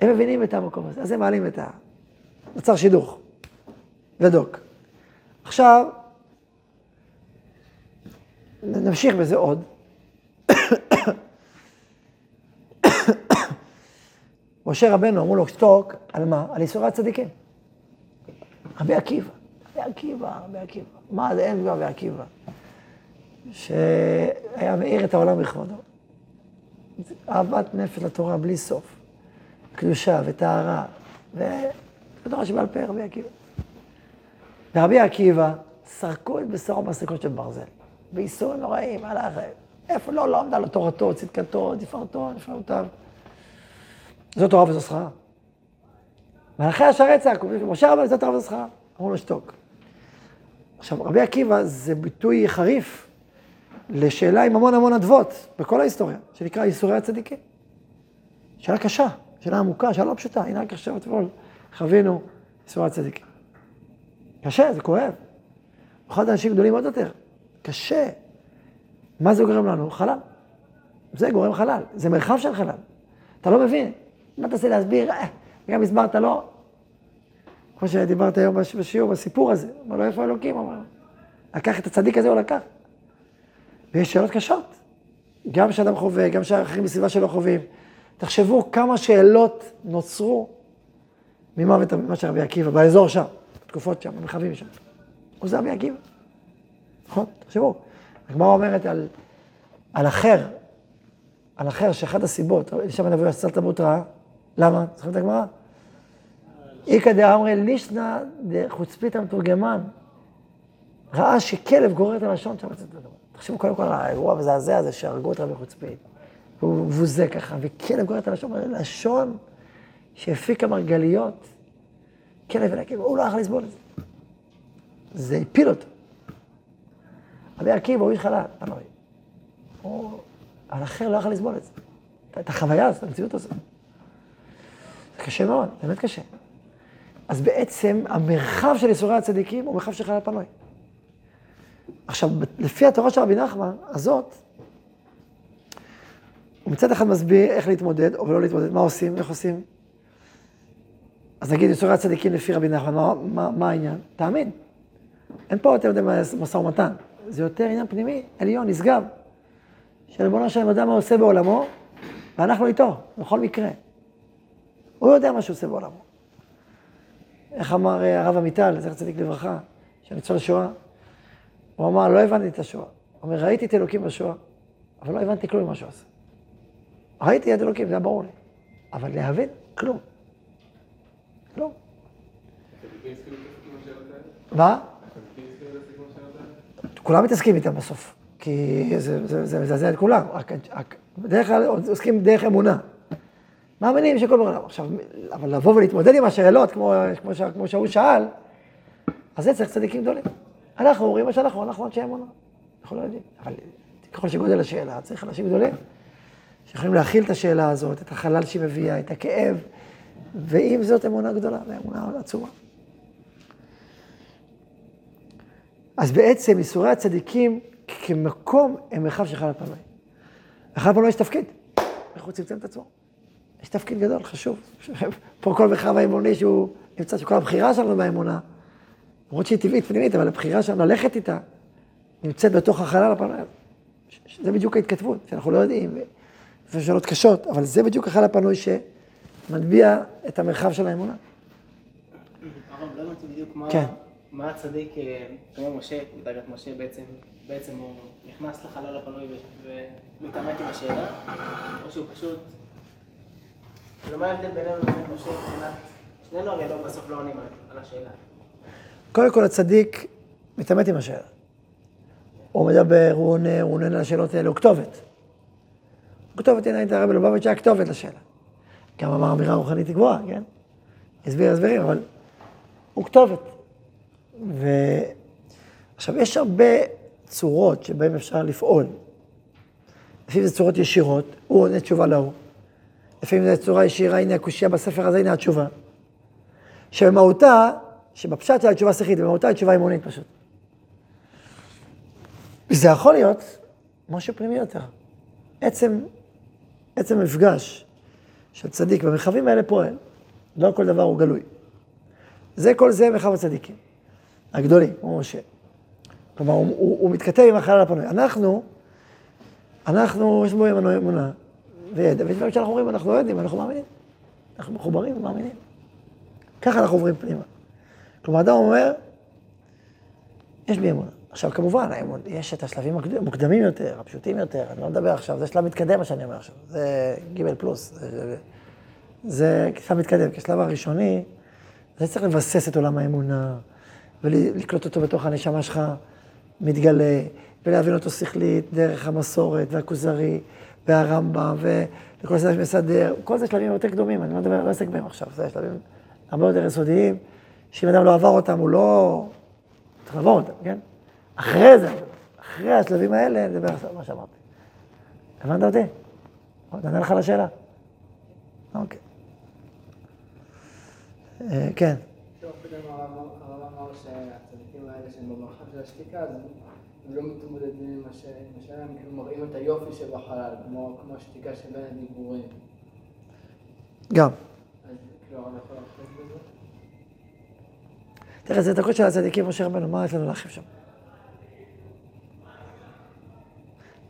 הם מבינים את המקום הזה, אז הם מעלים את ה... נוצר שידוך ודוק. עכשיו, נמשיך בזה עוד. משה רבנו אמרו לו, שתוק, על מה? על ייסורי הצדיקים. רבי עקיבא, רבי עקיבא, רבי עקיבא. מה זה אין רבי עקיבא? שהיה מאיר את העולם בכבודו. אהבת נפש לתורה בלי סוף. קדושה וטהרה, ותורה שבעל פה רבי עקיבא. ורבי עקיבא סרקו את בשרו בסריקות של ברזל. בייסורים נוראים, הלך, איפה לא, לא עמדה לו תורתו, צדקתו, תפארתו, נפלאותיו. זו תורה וזו שכרה. מלאכי השרת צעקו, משה רבנו זו תורה וזו שכרה. אמרו לו שתוק. עכשיו, רבי עקיבא זה ביטוי חריף לשאלה עם המון המון אדוות בכל ההיסטוריה, שנקרא ייסורי הצדיקים. שאלה קשה, שאלה עמוקה, שאלה לא פשוטה. הנה רק עכשיו אתמול חווינו ייסורי הצדיקים. קשה, זה כואב. במיוחד אנשים גדולים עוד יותר. קשה. מה זה גורם לנו? חלל. זה גורם חלל, זה מרחב של חלל. אתה לא מבין. מה תעשה להסביר? אה, גם הסברת לו. כמו שדיברת היום בש- בשיעור, בסיפור הזה. אמר לו, איפה אלוקים? אמר, לקח את הצדיק הזה, הוא לקח. ויש שאלות קשות. גם שאדם חווה, גם שאחרים בסביבה שלו חווים. תחשבו כמה שאלות נוצרו ממוות מה של רבי עקיבא, באזור שם, בתקופות שם, במרחבים שם. הוא זה רבי עקיבא. נכון? תחשבו. הגמרא אומרת על, על אחר, על אחר שאחת הסיבות, שם עשה תלמוד רעה, למה? זוכרים את הגמרא? איכא דאמרי לישנא דחוצפית המתורגמן, ראה שכלב גורר את הלשון שם לצאת לדבר. תחשבו קודם כל על האירוע המזעזע הזה שהרגו את רבי חוצפית. והוא מבוזה ככה, וכלב גורר את הלשון, לשון שהפיקה מרגליות, כלב ונקב, הוא לא יכול לסבול את זה. זה הפיל אותו. רבי עקיבא הוא איש חלל, פנוי. הוא, אבל אחר לא יכול לסבול את זה. את החוויה הזאת, את המציאות הזאת. זה קשה מאוד, באמת קשה. אז בעצם המרחב של ייסורי הצדיקים הוא מרחב של חלל פנוי. עכשיו, לפי התורה של רבי נחמן, הזאת, הוא מצד אחד מסביר איך להתמודד או לא להתמודד, מה עושים, איך עושים. אז נגיד ייסורי הצדיקים לפי רבי נחמן, מה, מה, מה העניין? תאמין. אין פה יותר מדי משא ומתן, זה יותר עניין פנימי, עליון, נשגב. שריבונו שלם יודע מה עושה בעולמו, ואנחנו איתו, בכל מקרה. הוא יודע מה שהוא עושה בעולמו. איך אמר אה, הרב עמיטל, זכר צדיק לברכה, שניצול שואה? הוא אמר, לא הבנתי את השואה. הוא אומר, ראיתי את אלוקים בשואה, אבל לא הבנתי כלום ממה שהוא עושה. ראיתי את אלוקים, זה היה ברור לי. אבל להבין, כלום. כלום. מה? כולם מתעסקים איתם בסוף, כי זה, מזעזע את כולם, בדרך כלל עוסקים דרך אמונה. מאמינים שכל בעולם. עכשיו, אבל לבוא ולהתמודד עם השאלות, כמו, כמו, ש- כמו שההוא שאל, אז זה צריך צדיקים גדולים. אנחנו אומרים מה שאנחנו, אנחנו אנשי אמונה. אנחנו לא יודעים. אבל ככל שגודל השאלה, צריך אנשים גדולים, שיכולים להכיל את השאלה הזאת, את החלל שהיא מביאה, את הכאב, ועם זאת אמונה גדולה, ואמונה עצומה. אז בעצם ייסורי הצדיקים כמקום הם מרחב של חלל פנוי. לחלל פנוי יש תפקיד, איך הוא צמצם את עצמו. יש תפקיד גדול, חשוב. פה כל מרחב האמוני שהוא נמצא, שכל הבחירה שלנו באמונה, למרות שהיא טבעית פנימית, אבל הבחירה שלנו ללכת איתה, נמצאת בתוך החלל הפנוי. זה בדיוק ההתכתבות, שאנחנו לא יודעים, זה שאלות קשות, אבל זה בדיוק החלל הפנוי שמטביע את המרחב של האמונה. הרב, לא הבנתי בדיוק מה, כן. מה הצדיק, אה, כמו משה, בדרגת משה, בעצם, בעצם הוא נכנס לחלל הפנוי ו- ומתעמת עם השאלה, או שהוא פשוט... כאילו, לא, לא. קודם כל הצדיק מתעמת עם השאלה. הוא מדבר, הוא עונה, הוא עונה על השאלות האלה, הוא כתובת. הוא כתובת, הנה, הייתה הרב לובביץ' היה כתובת לשאלה. גם אמר אמירה רוחנית גבוהה, כן? הסביר הסברים, אבל הוא כתובת. ו... עכשיו, יש הרבה צורות שבהן אפשר לפעול. לפעמים זה צורות ישירות, הוא עונה תשובה להוא. לפעמים זה צורה ישירה, הנה הקושייה בספר הזה, הנה התשובה. שבמהותה, שבפשט שלה תשובה שכלית, במהותה היא תשובה אמונית פשוט. וזה יכול להיות משהו פנימי יותר. עצם, עצם מפגש של צדיק במרחבים האלה פועל, לא כל דבר הוא גלוי. זה, כל זה מרחב הצדיקים, הגדולים, כמו משה. כלומר, הוא, הוא, הוא מתכתב עם החלל הפנוי. אנחנו, אנחנו, יש בו אמונה, ויש דברים שאנחנו אומרים, אנחנו לא יודעים, אנחנו מאמינים. אנחנו מחוברים ומאמינים. ככה אנחנו עוברים פנימה. כלומר, אדם אומר, יש בי אמונה. עכשיו, כמובן, האמון, יש את השלבים המוקדמים יותר, הפשוטים יותר, אני לא מדבר עכשיו, זה שלב מתקדם, מה שאני אומר עכשיו. זה ג' פלוס. זה, זה שלב מתקדם, כי השלב הראשוני, זה צריך לבסס את עולם האמונה, ולקלוט אותו בתוך הנשמה שלך, מתגלה, ולהבין אותו שכלית, דרך המסורת, והכוזרי, והרמב"ם, וכל זה שמסדר, כל זה שלבים יותר קדומים, אני לא מדבר, לא אעסק בהם עכשיו, זה שלבים הרבה יותר יסודיים, שאם אדם לא עבר אותם, הוא לא... צריך לעבור אותם, כן? אחרי זה, אחרי השלבים האלה, נדבר עכשיו מה שאמרתי. הבנת אותי? נענה לך על השאלה. אוקיי. אה, כן. הרב אמר שהצדיקים האלה שהם במרחב של השתיקה, לא מתמודדים עם הש- עם השאלה, הם כאילו מראים את היופי שבחלל, כמו כמו השתיקה שבין הדיבורים. גם. אז כאילו הרב יכול להרחיב בזה? תראה, זה דקות של הצדיקים, משה רבנו, מה יש לנו להרחיב שם?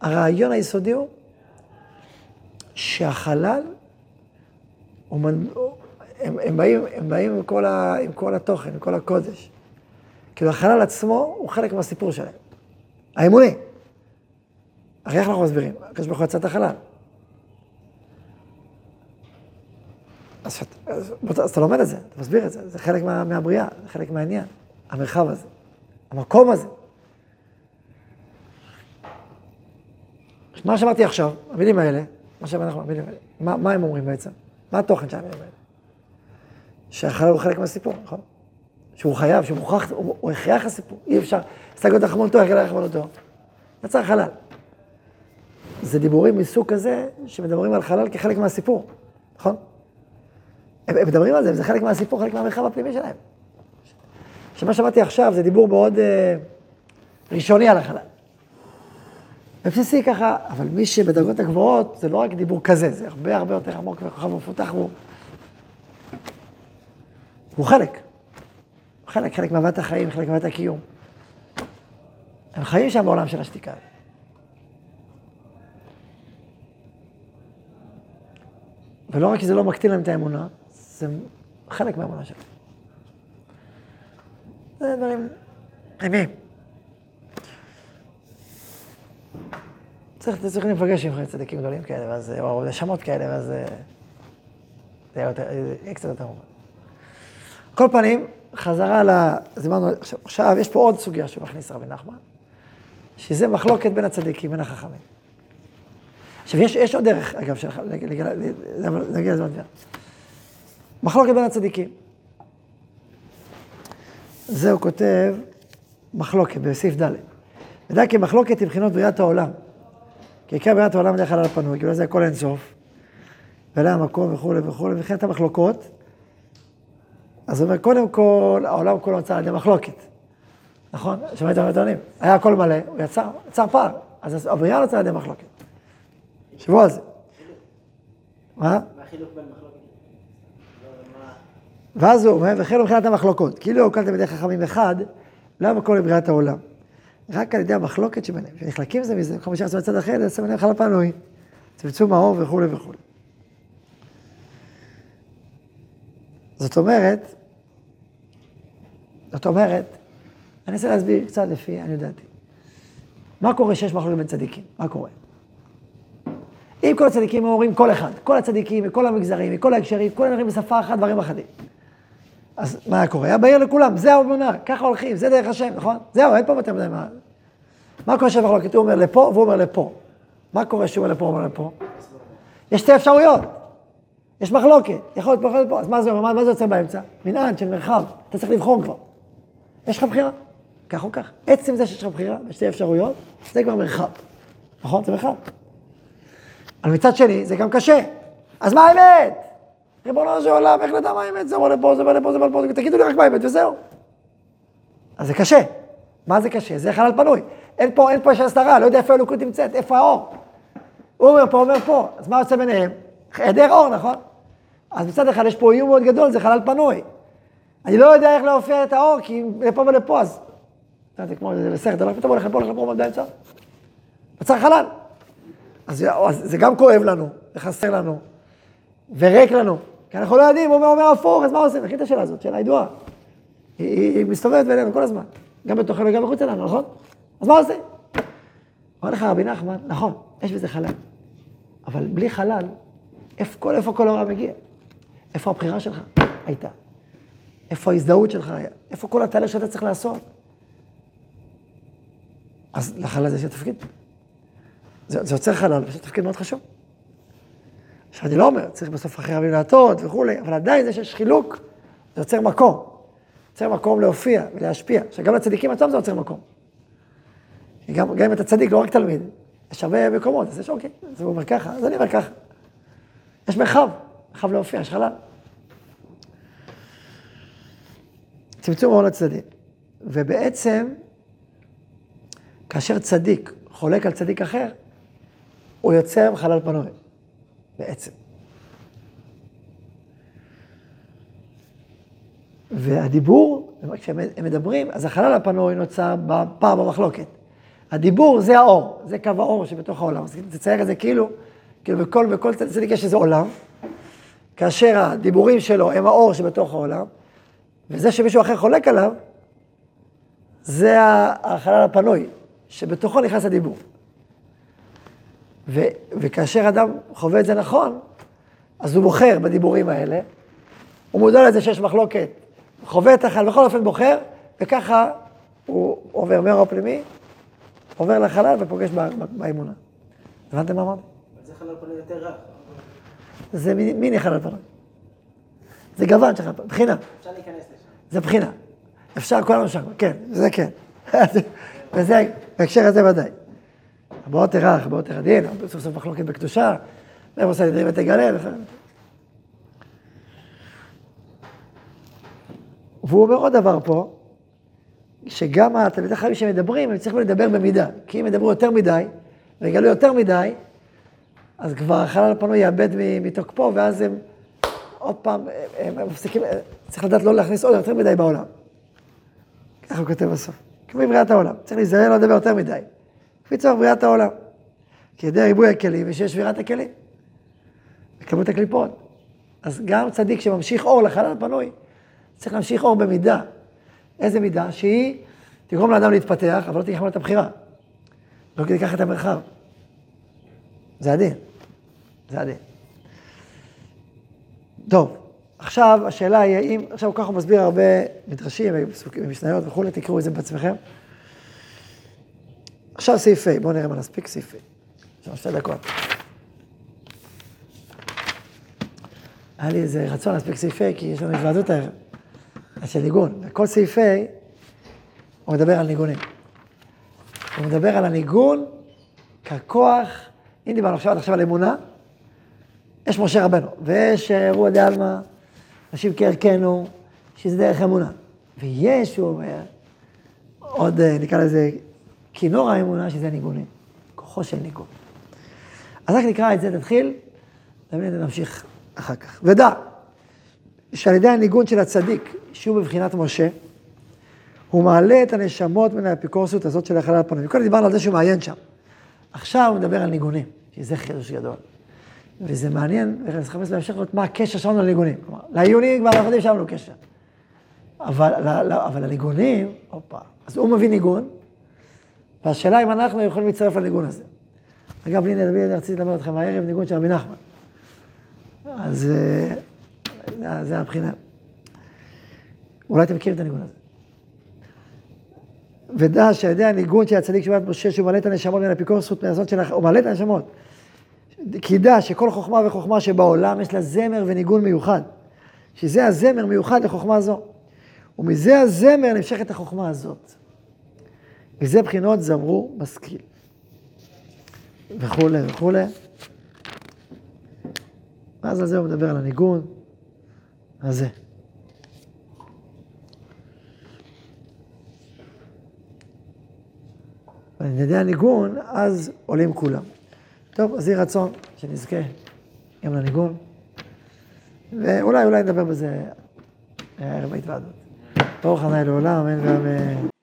הרעיון היסודי הוא שהחלל, הוא מנ... הם, הם, באים, הם באים עם כל, ה... עם כל התוכן, עם כל הקודש. כאילו החלל עצמו הוא חלק מהסיפור שלהם. האמוני. הרי איך אנחנו מסבירים? הקדוש ברוך הוא יצא את החלל. אז, אז, אז אתה לומד את זה, אתה מסביר את זה, זה חלק מה, מהבריאה, זה חלק מהעניין, המרחב הזה, המקום הזה. מה שאמרתי עכשיו, המילים האלה, מה שאנחנו, המילים האלה, מה, מה הם אומרים בעצם? מה התוכן של המילים האלה? שהחלל הוא חלק מהסיפור, נכון? שהוא חייב, שהוא מוכרח, הוא, הוא הכרח הסיפור, אי אפשר, הסתגלות רחמונתו, הכרח רחמונתו. יצא חלל. זה דיבורים מסוג כזה, שמדברים על חלל כחלק מהסיפור, נכון? הם, הם מדברים על זה, וזה חלק מהסיפור, חלק מהמרחב הפנימי שלהם. שמה שאמרתי עכשיו זה דיבור מאוד אה, ראשוני על החלל. בבסיסי ככה, אבל מי שבדרגות הגבוהות, זה לא רק דיבור כזה, זה הרבה הרבה יותר עמוק וחכם ומפותח. הוא חלק. חלק, חלק מהבאת החיים, חלק מהבאת הקיום. הם חיים שם בעולם של השתיקה. ולא רק שזה לא מקטין להם את האמונה, זה חלק מהאמונה שלהם. זה דברים פנימיים. צריך, צריכים להיפגש עם צדיקים גדולים כאלה, ואז, או נשמות כאלה, ואז זה יהיה, יותר, יהיה קצת יותר מובן. כל פנים, חזרה ל... אז אמרנו, עכשיו, עכשיו, יש פה עוד סוגיה שמכניס רבי נחמן, שזה מחלוקת בין הצדיקים, בין החכמים. עכשיו, יש, יש עוד דרך, אגב, של, להגיע לזמן דבר. מחלוקת בין הצדיקים. זה הוא כותב מחלוקת בסעיף ד'. ודאי כי מחלוקת היא מבחינות בריאת העולם. כי עיקר בריאת העולם בדרך כלל על הפנוי, כאילו זה הכל אינסוף, ואלה המקום וכולי וכולי, מבחינת המחלוקות, אז הוא אומר, קודם כל, העולם כולו נוצר על ידי מחלוקת. נכון? שמעתם מה טוענים? היה הכל מלא, הוא יצר, יצר פער. אז הבריאה נוצרה על ידי מחלוקת. תחשבו על זה. מה? לא, ואז הוא אומר, וכן מבחינת המחלוקות, כאילו הוקל תלמידי חכמים אחד, לא המקום לבריאת העולם. רק על ידי המחלוקת שביניהם, שנחלקים זה מזה, חמישה עשרה בצד אחר, זה סימני חלל פנוי, צמצום האור וכולי וכולי. זאת אומרת, זאת אומרת, אני אנסה להסביר קצת לפי, אני יודעתי. מה קורה שיש מחלוקת בין צדיקים? מה קורה? אם כל הצדיקים אומרים כל אחד, כל הצדיקים, מכל המגזרים, מכל ההקשרים, כולם אומרים בשפה אחת דברים אחדים. אז מה קורה? היה בהיר לכולם, זה האמונה, ככה הולכים, זה דרך השם, נכון? זהו, אין פה יותר מדי מה... מה קורה שבמחלוקת? הוא אומר לפה והוא אומר לפה. מה קורה שהוא אומר לפה, הוא אומר לפה? יש שתי אפשרויות. יש מחלוקת, יכול להיות מחלוקת פה, אז מה זה? מה, מה זה יוצא באמצע? מנעד של מרחב, אתה צריך לבחור כבר. יש לך בחירה, כך או כך. עצם זה שיש לך בחירה בשתי אפשרויות, זה כבר מרחב. נכון? זה מרחב. אבל מצד שני, זה גם קשה. אז מה האמת? ריבונו של עולם, איך נדע מה האמת? זה אומר לפה, זה אומר לפה, זה אומר לפה, תגידו לי רק מה האמת וזהו. אז זה קשה. מה זה קשה? זה חלל פנוי. אין פה, אין פה יש הסתרה, לא יודע איפה האלוקות נמצאת, איפה האור. הוא אומר פה, אומר פה, אז מה יוצא ביניהם? היעדר אור, נכון? אז מצד אחד יש פה איום מאוד גדול, זה חלל פנוי. אני לא יודע איך להופיע את האור, כי לפה ולפה, אז... זה כמו זה בסרט, הולך פתאום הולך לפה, הולך לפה, עומד באמצע. נוצר חלל. אז, זה גם כואב לנו, זה חסר לנו, וריק לנו, כי אנחנו לא יודעים, הוא אומר, הפוך, אז מה עושים? מכין את השאלה הזאת, שאלה ידועה. היא, מסתובבת בינינו כל הזמן, גם בתוכנו וגם מחוץ אלינו, נכון? אז מה עושים? אומר לך רבי נחמן, נכון, יש בזה חלל, אבל בלי חלל, איפה איפה כל העולם מגיע? איפה הבחירה שלך הייתה? איפה ההזדהות שלך היה? איפה כל התהליך שאתה צריך לעשות? אז לחלל הזה יש תפקיד. זה, זה יוצר חלל, וזה תפקיד מאוד חשוב. עכשיו, אני לא אומר, צריך בסוף אחרי רבים להטות וכולי, אבל עדיין זה שיש חילוק, זה יוצר מקום. יוצר מקום להופיע ולהשפיע. עכשיו, גם לצדיקים עצמם זה יוצר מקום. גם, גם אם אתה צדיק, לא רק תלמיד, יש הרבה מקומות, אז יש אוקיי, אז הוא אומר ככה, אז אני אומר ככה. יש מרחב, מרחב להופיע, יש חלל. צמצום ההון הצדדי. ובעצם, כאשר צדיק חולק על צדיק אחר, הוא יוצר חלל פנוי, בעצם. והדיבור, כשהם הם מדברים, אז החלל הפנוי נוצר בפער במחלוקת. הדיבור זה האור, זה קו האור שבתוך העולם. אז תצייר את זה כאילו, כאילו בכל, בכל צדיק יש איזה עולם, כאשר הדיבורים שלו הם האור שבתוך העולם, וזה שמישהו אחר חולק עליו, זה החלל הפנוי, שבתוכו נכנס הדיבור. ו, וכאשר אדם חווה את זה נכון, אז הוא בוחר בדיבורים האלה, הוא מודע לזה שיש מחלוקת, חווה את החלל, בכל אופן בוחר, וככה הוא עובר מהאור הפנימי, עובר לחלל ופוגש באמונה. הבנתם מה אמרתי? זה חלל פנוי יותר. זה מיני, מיני חלל פנוי. זה גוון של חלל פנוי, בחינה. אפשר להיכנס לשם. זה בחינה. אפשר, כולנו שם, כן, זה כן. וזה, בהקשר הזה ודאי. הרבה יותר רך, הרבה יותר עדין, סוף סוף מחלוקת בקדושה, והם עושה נדרים ותגלה וכו'. והוא אומר עוד דבר פה, שגם התלמידי חכמים שמדברים, הם צריכים לדבר במידה. כי אם ידברו יותר מדי, ויגלו יותר מדי, אז כבר החלל הפנוי יאבד מתוקפו, ואז הם עוד פעם, הם, מפסיקים, צריך לדעת לא להכניס עוד יותר מדי בעולם. ככה הוא כותב בסוף. כמו בבריאת העולם, צריך להיזהר לא לדבר יותר מדי. כפי צורך בריאת העולם. כי ידי ריבוי הכלים ושיש שבירת הכלים. וכמות הקליפות. אז גם צדיק שממשיך אור לחלל הפנוי, צריך להמשיך אור במידה. איזה מידה? שהיא תגרום לאדם להתפתח, אבל לא תיקח לו את הבחירה. לא תיקח את המרחב. זה הדין. זה הדין. טוב, עכשיו השאלה היא האם, עכשיו ככה הוא מסביר הרבה מדרשים ומשניות וכולי, תקראו את זה בעצמכם. עכשיו סעיף ה', בואו נראה מה נספיק סעיף ה'. יש לנו שתי דקות. היה לי איזה רצון להספיק סעיף ה', כי יש לנו התוועדות הערב, של ניגון. וכל סעיף ה', הוא מדבר על ניגונים. הוא מדבר על הניגון ככוח, אם דיברנו עכשיו עד עכשיו על אמונה, יש משה רבנו, ויש רוח דה עלמא, אנשים כערכנו, שזה דרך אמונה. ויש, הוא אומר, עוד נקרא לזה כינור האמונה, שזה ניגונים, כוחו של ניגון. אז רק נקרא את זה, נתחיל, ונמשיך אחר כך. ודע, שעל ידי הניגון של הצדיק, שהוא בבחינת משה, הוא מעלה את הנשמות מן האפיקורסות הזאת של החלל הפנים. קודם דיברנו על זה שהוא מעיין שם. עכשיו הוא מדבר על ניגונים, שזה חידוש גדול. וזה מעניין, וצריך לחפש בהמשך לראות מה הקשר שלנו לניגונים. כלומר, לעיונים כבר אנחנו יודעים שהיה לנו קשר. אבל, לא, אבל לניגונים, הופה, אז הוא מביא ניגון, והשאלה אם אנחנו יכולים להצטרף לניגון הזה. אגב, הנה, אני רציתי לדבר איתכם הערב, ניגון של רבי נחמן. אז זה, זה הבחינה. אולי אתם מכירים את הניגון הזה. ודע שעל ידי הניגון של הצדיק שבעת משה, שהוא מעלה את הנשמות מן של, הוא מעלה את הנשמות. כי דע שכל חוכמה וחוכמה שבעולם יש לה זמר וניגון מיוחד. שזה הזמר מיוחד לחוכמה זו. ומזה הזמר נמשכת החוכמה הזאת. וזה בחינות זמרו משכיל. וכולי וכולי. ואז על זה הוא מדבר על הניגון הזה. ועל ידי הניגון, אז עולים כולם. טוב, אז יהי רצון שנזכה גם לניגון, ואולי, אולי נדבר בזה הערב בהתוועדות. ברוך ה' לעולם, אמן ואמן.